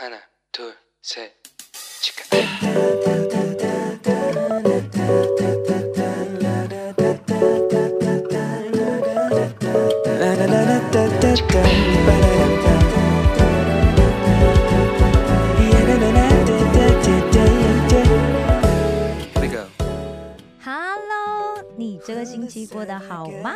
하나, 둘, 셋, 치카. 期过得好吗？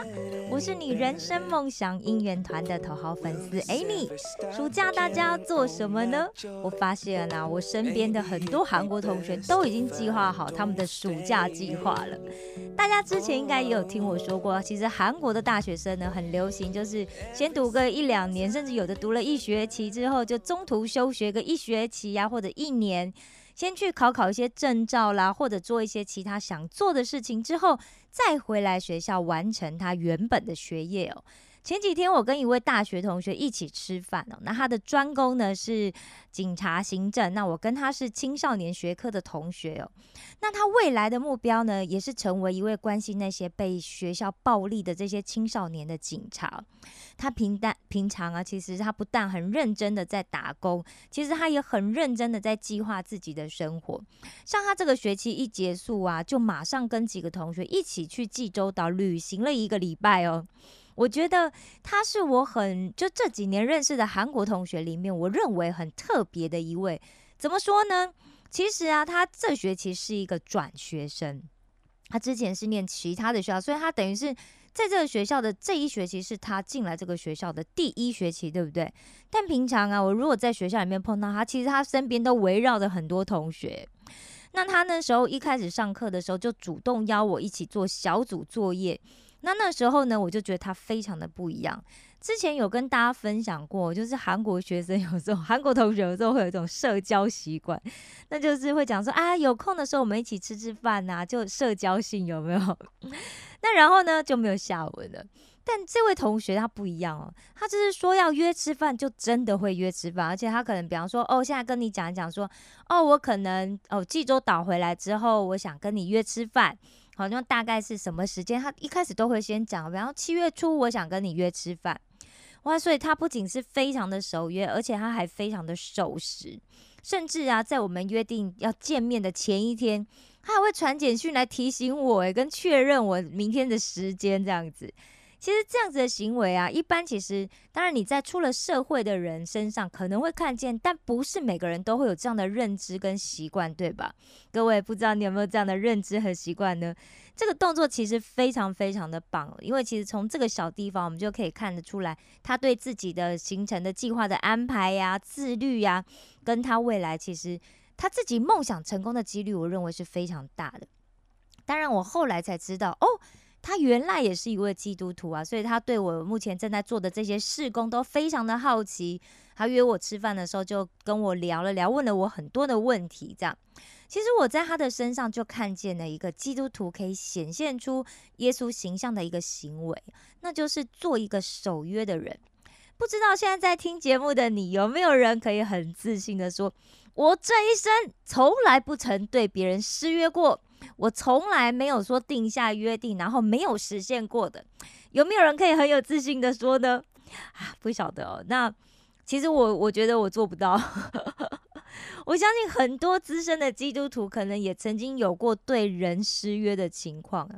我是你人生梦想应援团的头号粉丝 Amy。暑假大家要做什么呢？我发现啊，我身边的很多韩国同学都已经计划好他们的暑假计划了。大家之前应该也有听我说过，其实韩国的大学生呢很流行，就是先读个一两年，甚至有的读了一学期之后就中途休学个一学期呀、或者一年。先去考考一些证照啦，或者做一些其他想做的事情之后，再回来学校完成他原本的学业哦。前几天我跟一位大学同学一起吃饭哦，那他的专攻呢是警察行政，那我跟他是青少年学科的同学哦。那他未来的目标呢，也是成为一位关心那些被学校暴力的这些青少年的警察。他平淡平常啊，其实他不但很认真的在打工，其实他也很认真的在计划自己的生活。像他这个学期一结束啊，就马上跟几个同学一起去济州岛旅行了一个礼拜哦。我觉得他是我很就这几年认识的韩国同学里面，我认为很特别的一位。怎么说呢？其实啊，他这学期是一个转学生，他之前是念其他的学校，所以他等于是在这个学校的这一学期是他进来这个学校的第一学期，对不对？但平常啊，我如果在学校里面碰到他，其实他身边都围绕着很多同学。那他那时候一开始上课的时候，就主动邀我一起做小组作业。那那时候呢，我就觉得他非常的不一样。之前有跟大家分享过，就是韩国学生有时候，韩国同学有时候会有一种社交习惯，那就是会讲说啊，有空的时候我们一起吃吃饭呐，就社交性有没有？那然后呢就没有下文了。但这位同学他不一样哦，他就是说要约吃饭，就真的会约吃饭，而且他可能比方说，哦，现在跟你讲一讲说，哦，我可能哦济州岛回来之后，我想跟你约吃饭。好像大概是什么时间？他一开始都会先讲，然后七月初我想跟你约吃饭，哇！所以他不仅是非常的守约，而且他还非常的守时，甚至啊，在我们约定要见面的前一天，他还会传简讯来提醒我，哎，跟确认我明天的时间这样子。其实这样子的行为啊，一般其实当然你在出了社会的人身上可能会看见，但不是每个人都会有这样的认知跟习惯，对吧？各位不知道你有没有这样的认知和习惯呢？这个动作其实非常非常的棒，因为其实从这个小地方我们就可以看得出来，他对自己的行程的计划的安排呀、自律呀，跟他未来其实他自己梦想成功的几率，我认为是非常大的。当然，我后来才知道哦。他原来也是一位基督徒啊，所以他对我目前正在做的这些事工都非常的好奇。他约我吃饭的时候，就跟我聊了聊，问了我很多的问题。这样，其实我在他的身上就看见了一个基督徒可以显现出耶稣形象的一个行为，那就是做一个守约的人。不知道现在在听节目的你，有没有人可以很自信的说，我这一生从来不曾对别人失约过？我从来没有说定下约定，然后没有实现过的，有没有人可以很有自信的说呢？啊，不晓得哦。那其实我我觉得我做不到。我相信很多资深的基督徒可能也曾经有过对人失约的情况啊。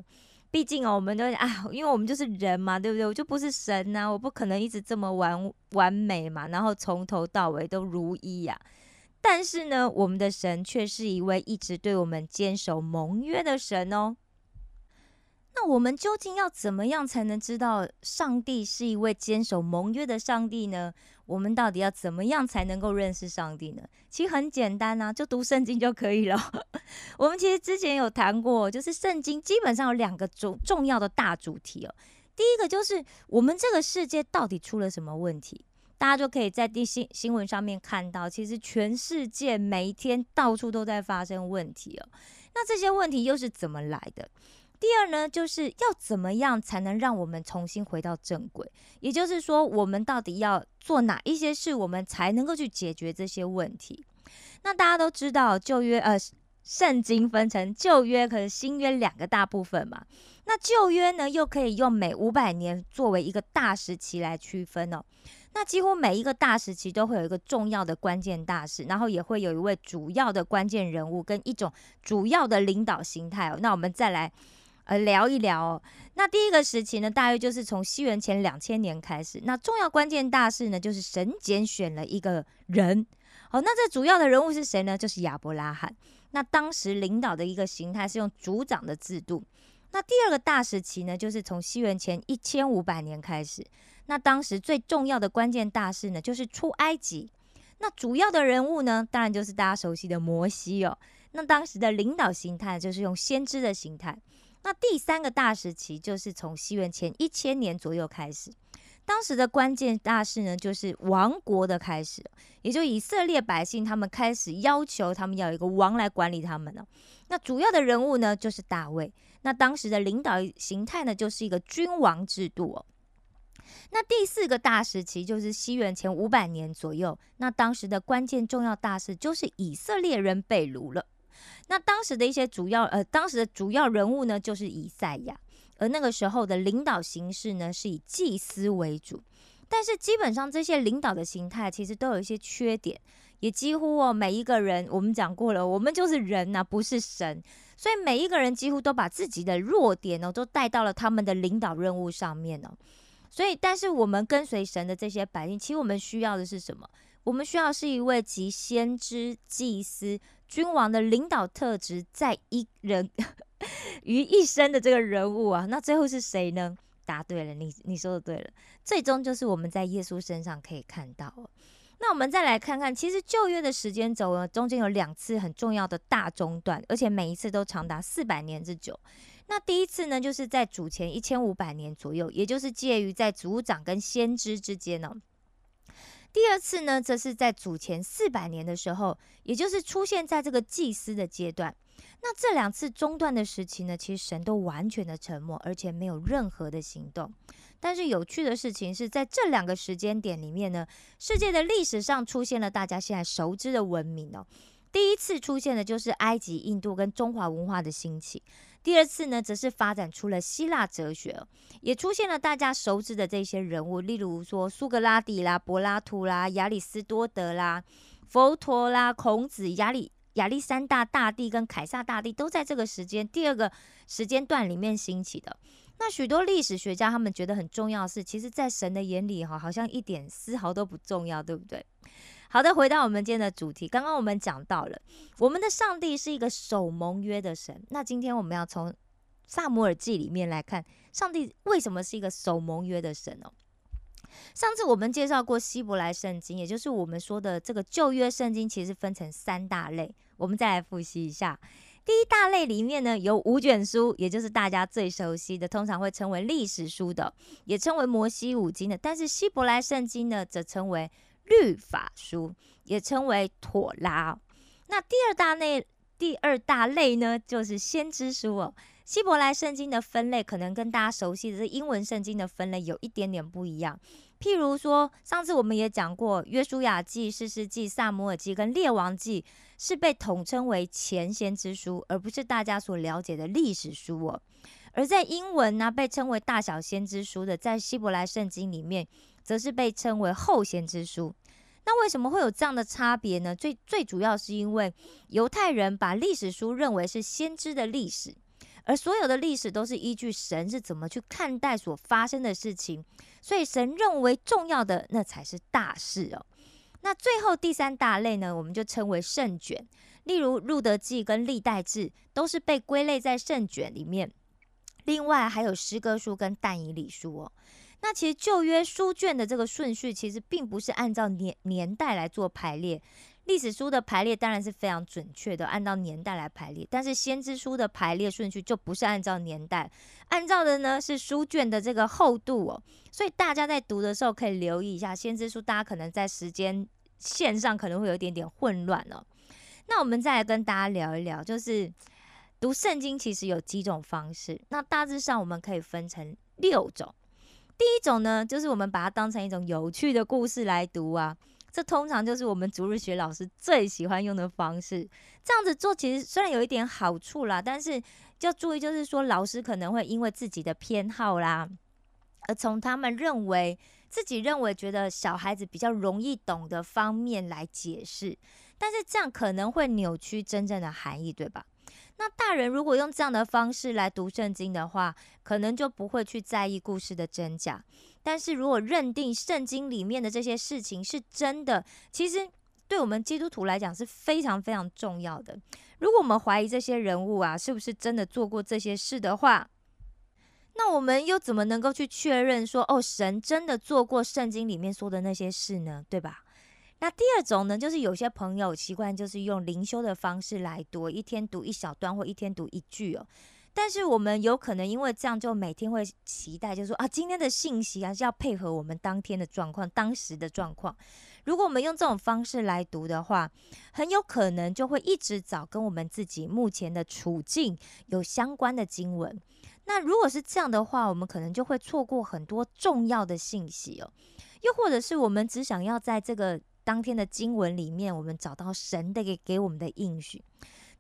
毕竟哦，我们都啊，因为我们就是人嘛，对不对？我就不是神呐，我不可能一直这么完完美嘛，然后从头到尾都如一呀。但是呢，我们的神却是一位一直对我们坚守盟约的神哦。那我们究竟要怎么样才能知道上帝是一位坚守盟约的上帝呢？我们到底要怎么样才能够认识上帝呢？其实很简单啊，就读圣经就可以了。我们其实之前有谈过，就是圣经基本上有两个重重要的大主题哦。第一个就是我们这个世界到底出了什么问题？大家就可以在第新新闻上面看到，其实全世界每一天到处都在发生问题哦。那这些问题又是怎么来的？第二呢，就是要怎么样才能让我们重新回到正轨？也就是说，我们到底要做哪一些事，我们才能够去解决这些问题？那大家都知道，旧约呃，圣经分成旧约和新约两个大部分嘛。那旧约呢，又可以用每五百年作为一个大时期来区分哦。那几乎每一个大时期都会有一个重要的关键大事，然后也会有一位主要的关键人物跟一种主要的领导形态哦。那我们再来呃聊一聊哦。那第一个时期呢，大约就是从西元前两千年开始。那重要关键大事呢，就是神拣选了一个人。好，那这主要的人物是谁呢？就是亚伯拉罕。那当时领导的一个形态是用族长的制度。那第二个大时期呢，就是从西元前一千五百年开始。那当时最重要的关键大事呢，就是出埃及。那主要的人物呢，当然就是大家熟悉的摩西哦。那当时的领导形态就是用先知的形态。那第三个大时期就是从西元前一千年左右开始。当时的关键大事呢，就是王国的开始，也就以色列百姓他们开始要求他们要有一个王来管理他们了。那主要的人物呢，就是大卫。那当时的领导形态呢，就是一个君王制度哦。那第四个大时期就是西元前五百年左右。那当时的关键重要大事就是以色列人被掳了。那当时的一些主要呃，当时的主要人物呢，就是以赛亚。而那个时候的领导形式呢，是以祭司为主。但是基本上这些领导的形态其实都有一些缺点，也几乎哦每一个人，我们讲过了，我们就是人呐，不是神。所以每一个人几乎都把自己的弱点哦，都带到了他们的领导任务上面呢。所以，但是我们跟随神的这些百姓，其实我们需要的是什么？我们需要是一位集先知、祭司、君王的领导特质在一人 于一身的这个人物啊。那最后是谁呢？答对了，你你说的对了，最终就是我们在耶稣身上可以看到。那我们再来看看，其实旧约的时间轴呢，中间有两次很重要的大中断，而且每一次都长达四百年之久。那第一次呢，就是在主前一千五百年左右，也就是介于在族长跟先知之间呢。第二次呢，则是在主前四百年的时候，也就是出现在这个祭司的阶段。那这两次中断的时期呢，其实神都完全的沉默，而且没有任何的行动。但是有趣的事情是在这两个时间点里面呢，世界的历史上出现了大家现在熟知的文明哦。第一次出现的就是埃及、印度跟中华文化的兴起；第二次呢，则是发展出了希腊哲学，也出现了大家熟知的这些人物，例如说苏格拉底啦、柏拉图啦、亚里士多德啦、佛陀啦、孔子、亚里亚历山大大帝跟凯撒大帝，都在这个时间第二个时间段里面兴起的。那许多历史学家他们觉得很重要的是，其实，在神的眼里哈，好像一点丝毫都不重要，对不对？好的，回到我们今天的主题，刚刚我们讲到了，我们的上帝是一个守盟约的神。那今天我们要从萨姆尔记里面来看，上帝为什么是一个守盟约的神哦？上次我们介绍过希伯来圣经，也就是我们说的这个旧约圣经，其实分成三大类，我们再来复习一下。第一大类里面呢，有五卷书，也就是大家最熟悉的，通常会称为历史书的，也称为摩西五经的。但是希伯来圣经呢，则称为律法书，也称为妥拉。那第二大类，第二大类呢，就是先知书哦。希伯来圣经的分类可能跟大家熟悉的这英文圣经的分类有一点点不一样。譬如说，上次我们也讲过，约书亚记、士师记、萨摩尔记跟列王记是被统称为前先知书，而不是大家所了解的历史书哦。而在英文呢，被称为大小先知书的，在希伯来圣经里面，则是被称为后先知书。那为什么会有这样的差别呢？最最主要是因为犹太人把历史书认为是先知的历史。而所有的历史都是依据神是怎么去看待所发生的事情，所以神认为重要的那才是大事哦。那最后第三大类呢，我们就称为圣卷，例如路德记跟历代志都是被归类在圣卷里面。另外还有诗歌书跟但以理书哦。那其实旧约书卷的这个顺序，其实并不是按照年年代来做排列。历史书的排列当然是非常准确的，按照年代来排列。但是先知书的排列顺序就不是按照年代，按照的呢是书卷的这个厚度哦。所以大家在读的时候可以留意一下，先知书大家可能在时间线上可能会有一点点混乱哦。那我们再来跟大家聊一聊，就是读圣经其实有几种方式。那大致上我们可以分成六种。第一种呢，就是我们把它当成一种有趣的故事来读啊。这通常就是我们逐日学老师最喜欢用的方式。这样子做其实虽然有一点好处啦，但是要注意，就是说老师可能会因为自己的偏好啦，而从他们认为自己认为觉得小孩子比较容易懂的方面来解释，但是这样可能会扭曲真正的含义，对吧？那大人如果用这样的方式来读圣经的话，可能就不会去在意故事的真假。但是如果认定圣经里面的这些事情是真的，其实对我们基督徒来讲是非常非常重要的。如果我们怀疑这些人物啊是不是真的做过这些事的话，那我们又怎么能够去确认说哦，神真的做过圣经里面说的那些事呢？对吧？那第二种呢，就是有些朋友习惯就是用灵修的方式来读，一天读一小段或一天读一句哦。但是我们有可能因为这样，就每天会期待，就是说啊，今天的信息还是要配合我们当天的状况、当时的状况。如果我们用这种方式来读的话，很有可能就会一直找跟我们自己目前的处境有相关的经文。那如果是这样的话，我们可能就会错过很多重要的信息哦。又或者是我们只想要在这个当天的经文里面，我们找到神的给给我们的应许，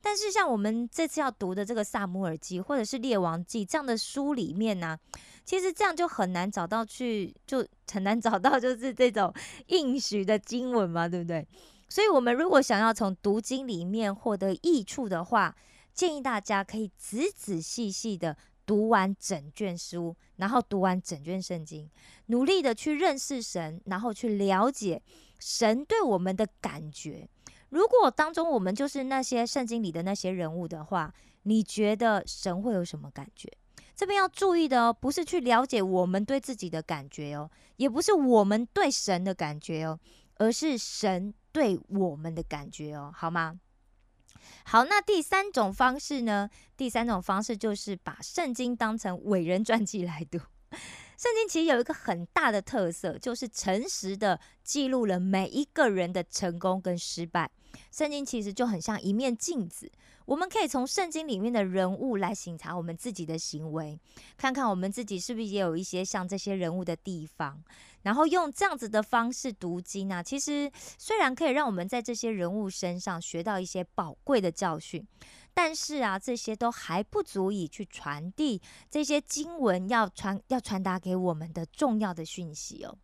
但是像我们这次要读的这个《萨姆尔记》或者是《列王记》这样的书里面呢，其实这样就很难找到去，就很难找到就是这种 应许的经文嘛，对不对？所以，我们如果想要从读经里面获得益处的话，建议大家可以仔仔细细的读完整卷书，然后读完整卷圣经，努力的去认识神，然后去了解。神对我们的感觉，如果当中我们就是那些圣经里的那些人物的话，你觉得神会有什么感觉？这边要注意的哦，不是去了解我们对自己的感觉哦，也不是我们对神的感觉哦，而是神对我们的感觉哦，好吗？好，那第三种方式呢？第三种方式就是把圣经当成伟人传记来读。圣经其实有一个很大的特色，就是诚实的记录了每一个人的成功跟失败。圣经其实就很像一面镜子，我们可以从圣经里面的人物来审查我们自己的行为，看看我们自己是不是也有一些像这些人物的地方。然后用这样子的方式读经啊，其实虽然可以让我们在这些人物身上学到一些宝贵的教训。但是啊，这些都还不足以去传递这些经文要传要传达给我们的重要的讯息哦。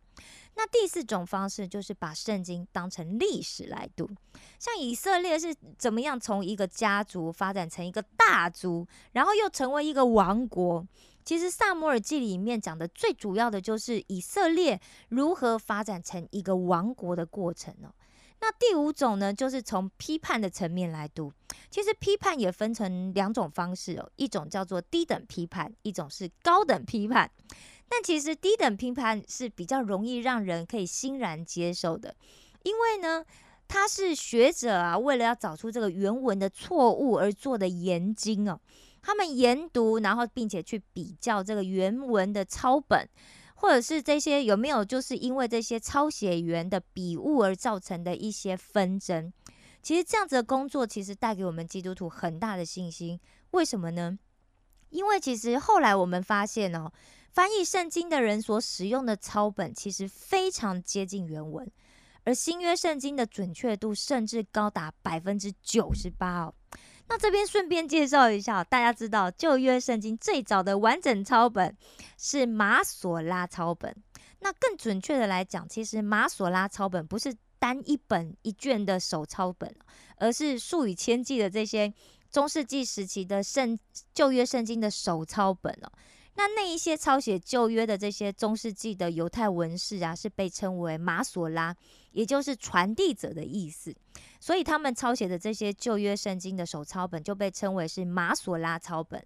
那第四种方式就是把圣经当成历史来读，像以色列是怎么样从一个家族发展成一个大族，然后又成为一个王国。其实萨摩尔记里面讲的最主要的就是以色列如何发展成一个王国的过程哦。那第五种呢，就是从批判的层面来读。其实批判也分成两种方式哦，一种叫做低等批判，一种是高等批判。但其实低等批判是比较容易让人可以欣然接受的，因为呢，他是学者啊，为了要找出这个原文的错误而做的研经哦。他们研读，然后并且去比较这个原文的抄本。或者是这些有没有就是因为这些抄写员的笔误而造成的一些纷争？其实这样子的工作其实带给我们基督徒很大的信心。为什么呢？因为其实后来我们发现哦，翻译圣经的人所使用的抄本其实非常接近原文，而新约圣经的准确度甚至高达百分之九十八哦。那这边顺便介绍一下，大家知道旧约圣经最早的完整抄本是马索拉抄本。那更准确的来讲，其实马索拉抄本不是单一本一卷的手抄本，而是数以千计的这些中世纪时期的圣旧约圣经的手抄本哦。那那一些抄写旧约的这些中世纪的犹太文士啊，是被称为马索拉，也就是传递者的意思。所以他们抄写的这些旧约圣经的手抄本就被称为是马索拉抄本。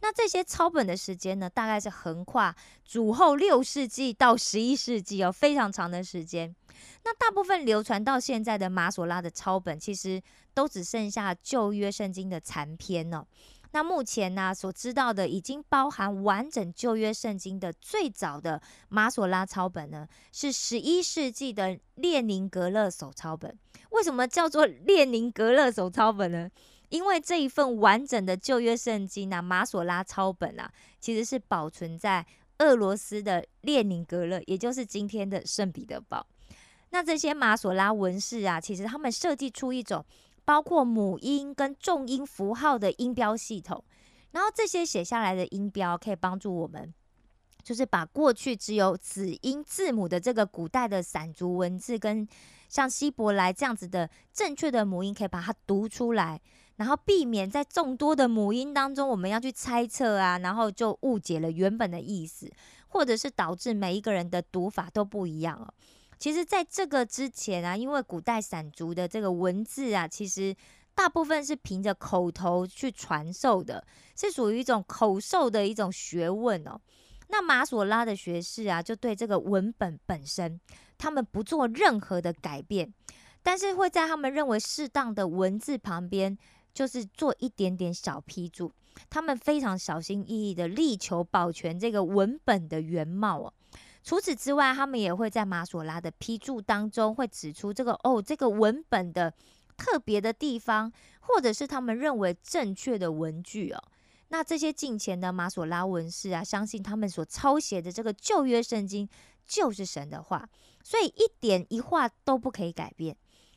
那这些抄本的时间呢，大概是横跨主后六世纪到十一世纪哦，非常长的时间。那大部分流传到现在的马索拉的抄本，其实都只剩下旧约圣经的残篇哦。那目前呢，所知道的已经包含完整旧约圣经的最早的马索拉抄本呢，是十一世纪的列宁格勒手抄本。为什么叫做列宁格勒手抄本呢？因为这一份完整的旧约圣经啊，马索拉抄本啊，其实是保存在俄罗斯的列宁格勒，也就是今天的圣彼得堡。那这些马索拉文士啊，其实他们设计出一种。包括母音跟重音符号的音标系统，然后这些写下来的音标可以帮助我们就是把过去只有子音字母的这个古代的散族文字，跟像希伯来这样子的正确的母音，可以把它读出来，然后避免在众多的母音当中，我们要去猜测啊，然后就误解了原本的意思，或者是导致每一个人的读法都不一样哦。其实，在这个之前啊，因为古代散族的这个文字啊，其实大部分是凭着口头去传授的，是属于一种口授的一种学问哦。那马索拉的学士啊，就对这个文本本身，他们不做任何的改变，但是会在他们认为适当的文字旁边，就是做一点点小批注。他们非常小心翼翼的力求保全这个文本的原貌哦。除此之外，他们也会在马索拉的批注当中，会指出这个哦，这个文本的特别的地方，或者是他们认为正确的文句哦。那这些近前的马索拉文士啊，相信他们所抄写的这个旧约圣经就是神的话，所以一点一画都不可以改变。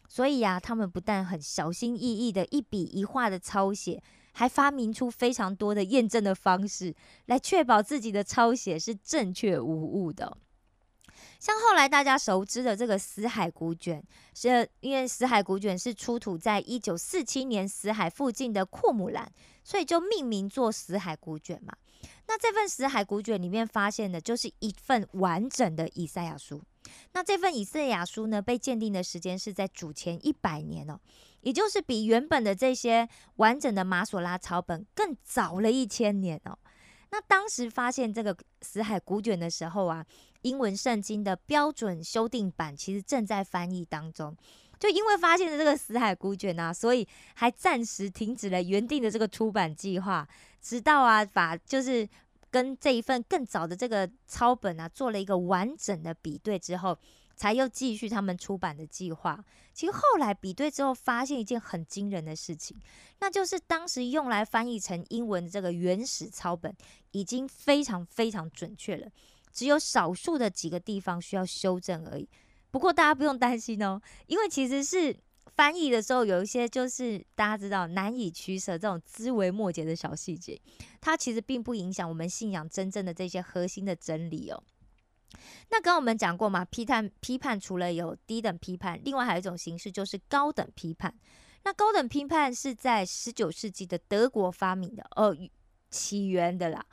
所以啊，他们不但很小心翼翼的一笔一画的抄写，还发明出非常多的验证的方式，来确保自己的抄写是正确无误的。像后来大家熟知的这个死海古卷，是因为死海古卷是出土在一九四七年死海附近的库姆兰，所以就命名做死海古卷嘛。那这份死海古卷里面发现的就是一份完整的以赛亚书。那这份以赛亚书呢，被鉴定的时间是在主前一百年哦，也就是比原本的这些完整的马索拉草本更早了一千年哦。那当时发现这个死海古卷的时候啊。英文圣经的标准修订版其实正在翻译当中，就因为发现了这个死海古卷啊，所以还暂时停止了原定的这个出版计划，直到啊把就是跟这一份更早的这个抄本啊做了一个完整的比对之后，才又继续他们出版的计划。其实后来比对之后，发现一件很惊人的事情，那就是当时用来翻译成英文的这个原始抄本已经非常非常准确了。只有少数的几个地方需要修正而已。不过大家不用担心哦，因为其实是翻译的时候有一些就是大家知道难以取舍这种枝微末节的小细节，它其实并不影响我们信仰真正的这些核心的真理哦。那刚刚我们讲过嘛，批判批判除了有低等批判，另外还有一种形式就是高等批判。那高等批判是在十九世纪的德国发明的哦，起源的啦。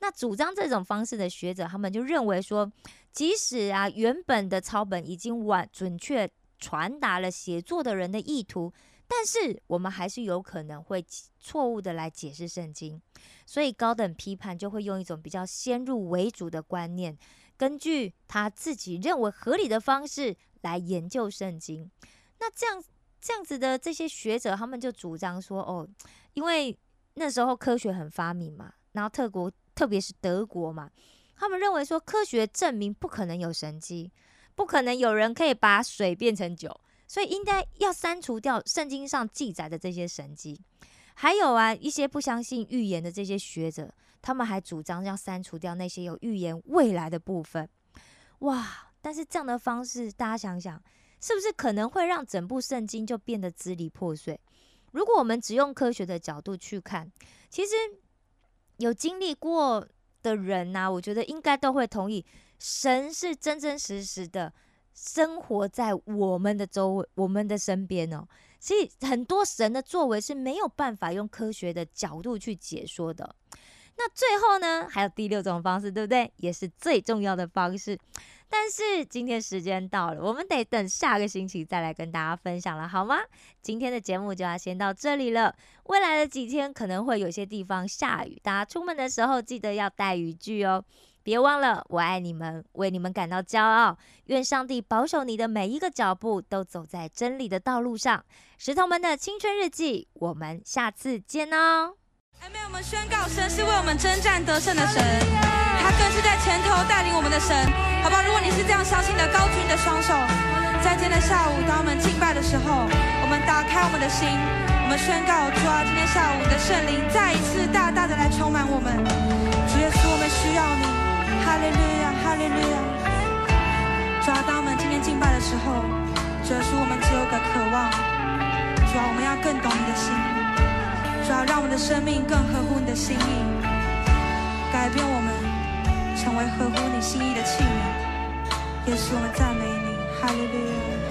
那主张这种方式的学者，他们就认为说，即使啊原本的抄本已经完准确传达了写作的人的意图，但是我们还是有可能会错误的来解释圣经。所以高等批判就会用一种比较先入为主的观念，根据他自己认为合理的方式来研究圣经。那这样这样子的这些学者，他们就主张说，哦，因为那时候科学很发明嘛，然后特国。特别是德国嘛，他们认为说科学证明不可能有神迹，不可能有人可以把水变成酒，所以应该要删除掉圣经上记载的这些神迹。还有啊，一些不相信预言的这些学者，他们还主张要删除掉那些有预言未来的部分。哇！但是这样的方式，大家想想，是不是可能会让整部圣经就变得支离破碎？如果我们只用科学的角度去看，其实。有经历过的人呐，我觉得应该都会同意，神是真真实实的生活在我们的周围、我们的身边哦。所以很多神的作为是没有办法用科学的角度去解说的。那最后呢，还有第六种方式，对不对？也是最重要的方式。但是今天时间到了，我们得等下个星期再来跟大家分享了，好吗？今天的节目就要先到这里了。未来的几天可能会有些地方下雨，大家出门的时候记得要带雨具哦。别忘了，我爱你们，为你们感到骄傲。愿上帝保守你的每一个脚步，都走在真理的道路上。石头们的青春日记，我们下次见哦。阿妹，我们宣告，神是为我们征战得胜的神，他更是在前头带领我们的神，好不好？如果你是这样相信的，高举你的双手。在今天的下午，当我们敬拜的时候，我们打开我们的心，我们宣告，主啊，今天下午的圣灵再一次大大的来充满我们。主耶稣，我们需要你，哈利路亚，哈利路亚。主啊，当我们今天敬拜的时候，主耶稣，我们只有个渴望，主啊，我们要更懂你的心。主要让我们的生命更合乎你的心意，改变我们成为合乎你心意的器皿，也使我们赞美你。哈利路亚。